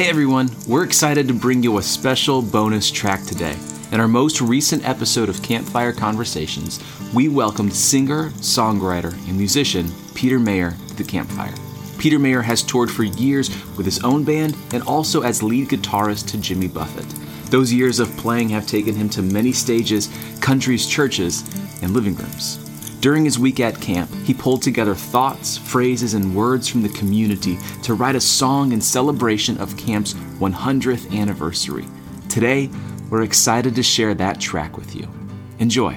Hey everyone, we're excited to bring you a special bonus track today. In our most recent episode of Campfire Conversations, we welcomed singer, songwriter, and musician Peter Mayer to the campfire. Peter Mayer has toured for years with his own band and also as lead guitarist to Jimmy Buffett. Those years of playing have taken him to many stages, countries, churches, and living rooms. During his week at camp, he pulled together thoughts, phrases, and words from the community to write a song in celebration of camp's 100th anniversary. Today, we're excited to share that track with you. Enjoy.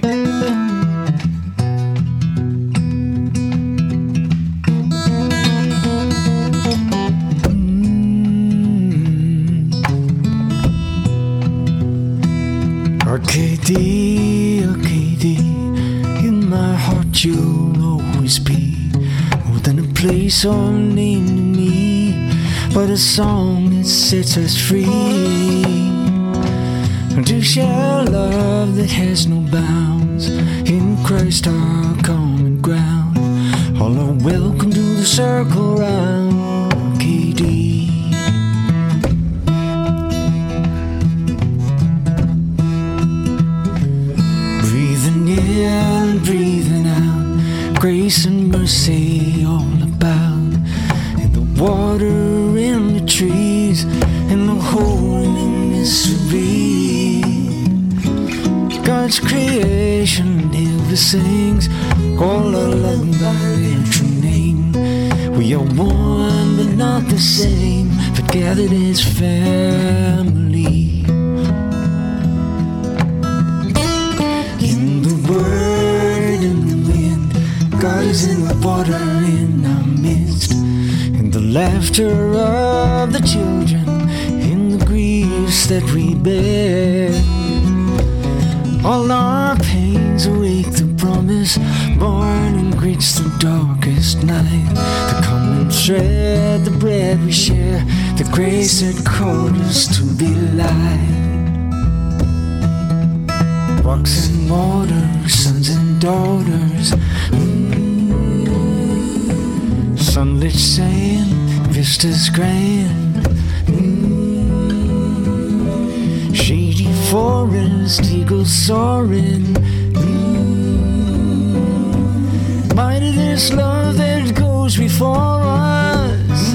Arcady, Arcady, in heart you'll always be more than a place or name to me, but a song that sets us free. To share love that has no bounds in Christ our common ground. All are welcome to the circle round Arcady. Breathing in, breathing grace and mercy all about. In the water, in the trees, in the holy mystery. God's creation never sings, all loved by true name. We are one but not the same, but gathered as family. Water in our midst. In the laughter of the children, in the griefs that we bear. All our pains awake the promise, born and greets the darkest night. The common thread, the bread we share, the grace that called us to be light. Rocks and water, sons and daughters. Vistas grand. Mm. Shady forest, eagles soaring. Mm. Mighty this love that goes before us.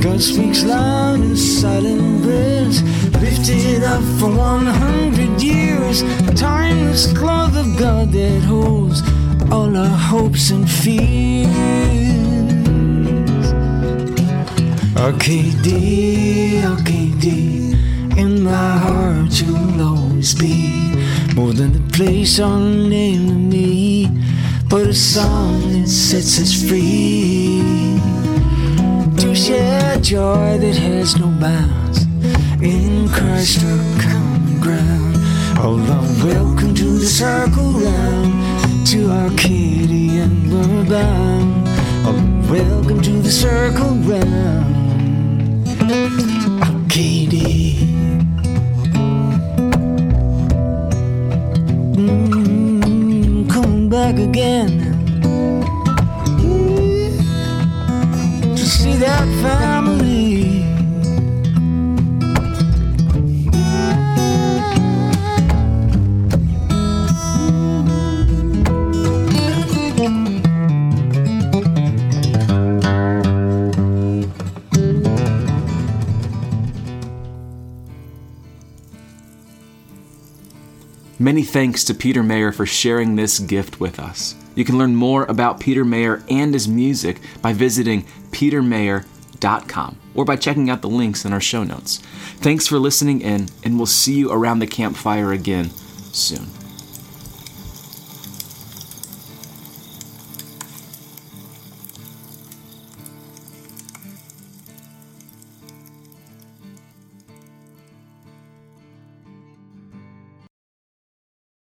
God speaks loud in silent prayers, lifted up for 100 years. Timeless cloth of God that holds all our hopes and fears. Arcady, Arcady, in my heart you'll always be more than a place or name to me, but a song that sets us free to share joy that has no bounds in Christ our common ground. All are welcome to the circle round to Arcadia and we're bound. Welcome to the circle round. Mm, again. to see that family. Many thanks to Peter Mayer for sharing this gift with us. You can learn more about Peter Mayer and his music by visiting petermayer.com or by checking out the links in our show notes. Thanks for listening in, and we'll see you around the campfire again soon.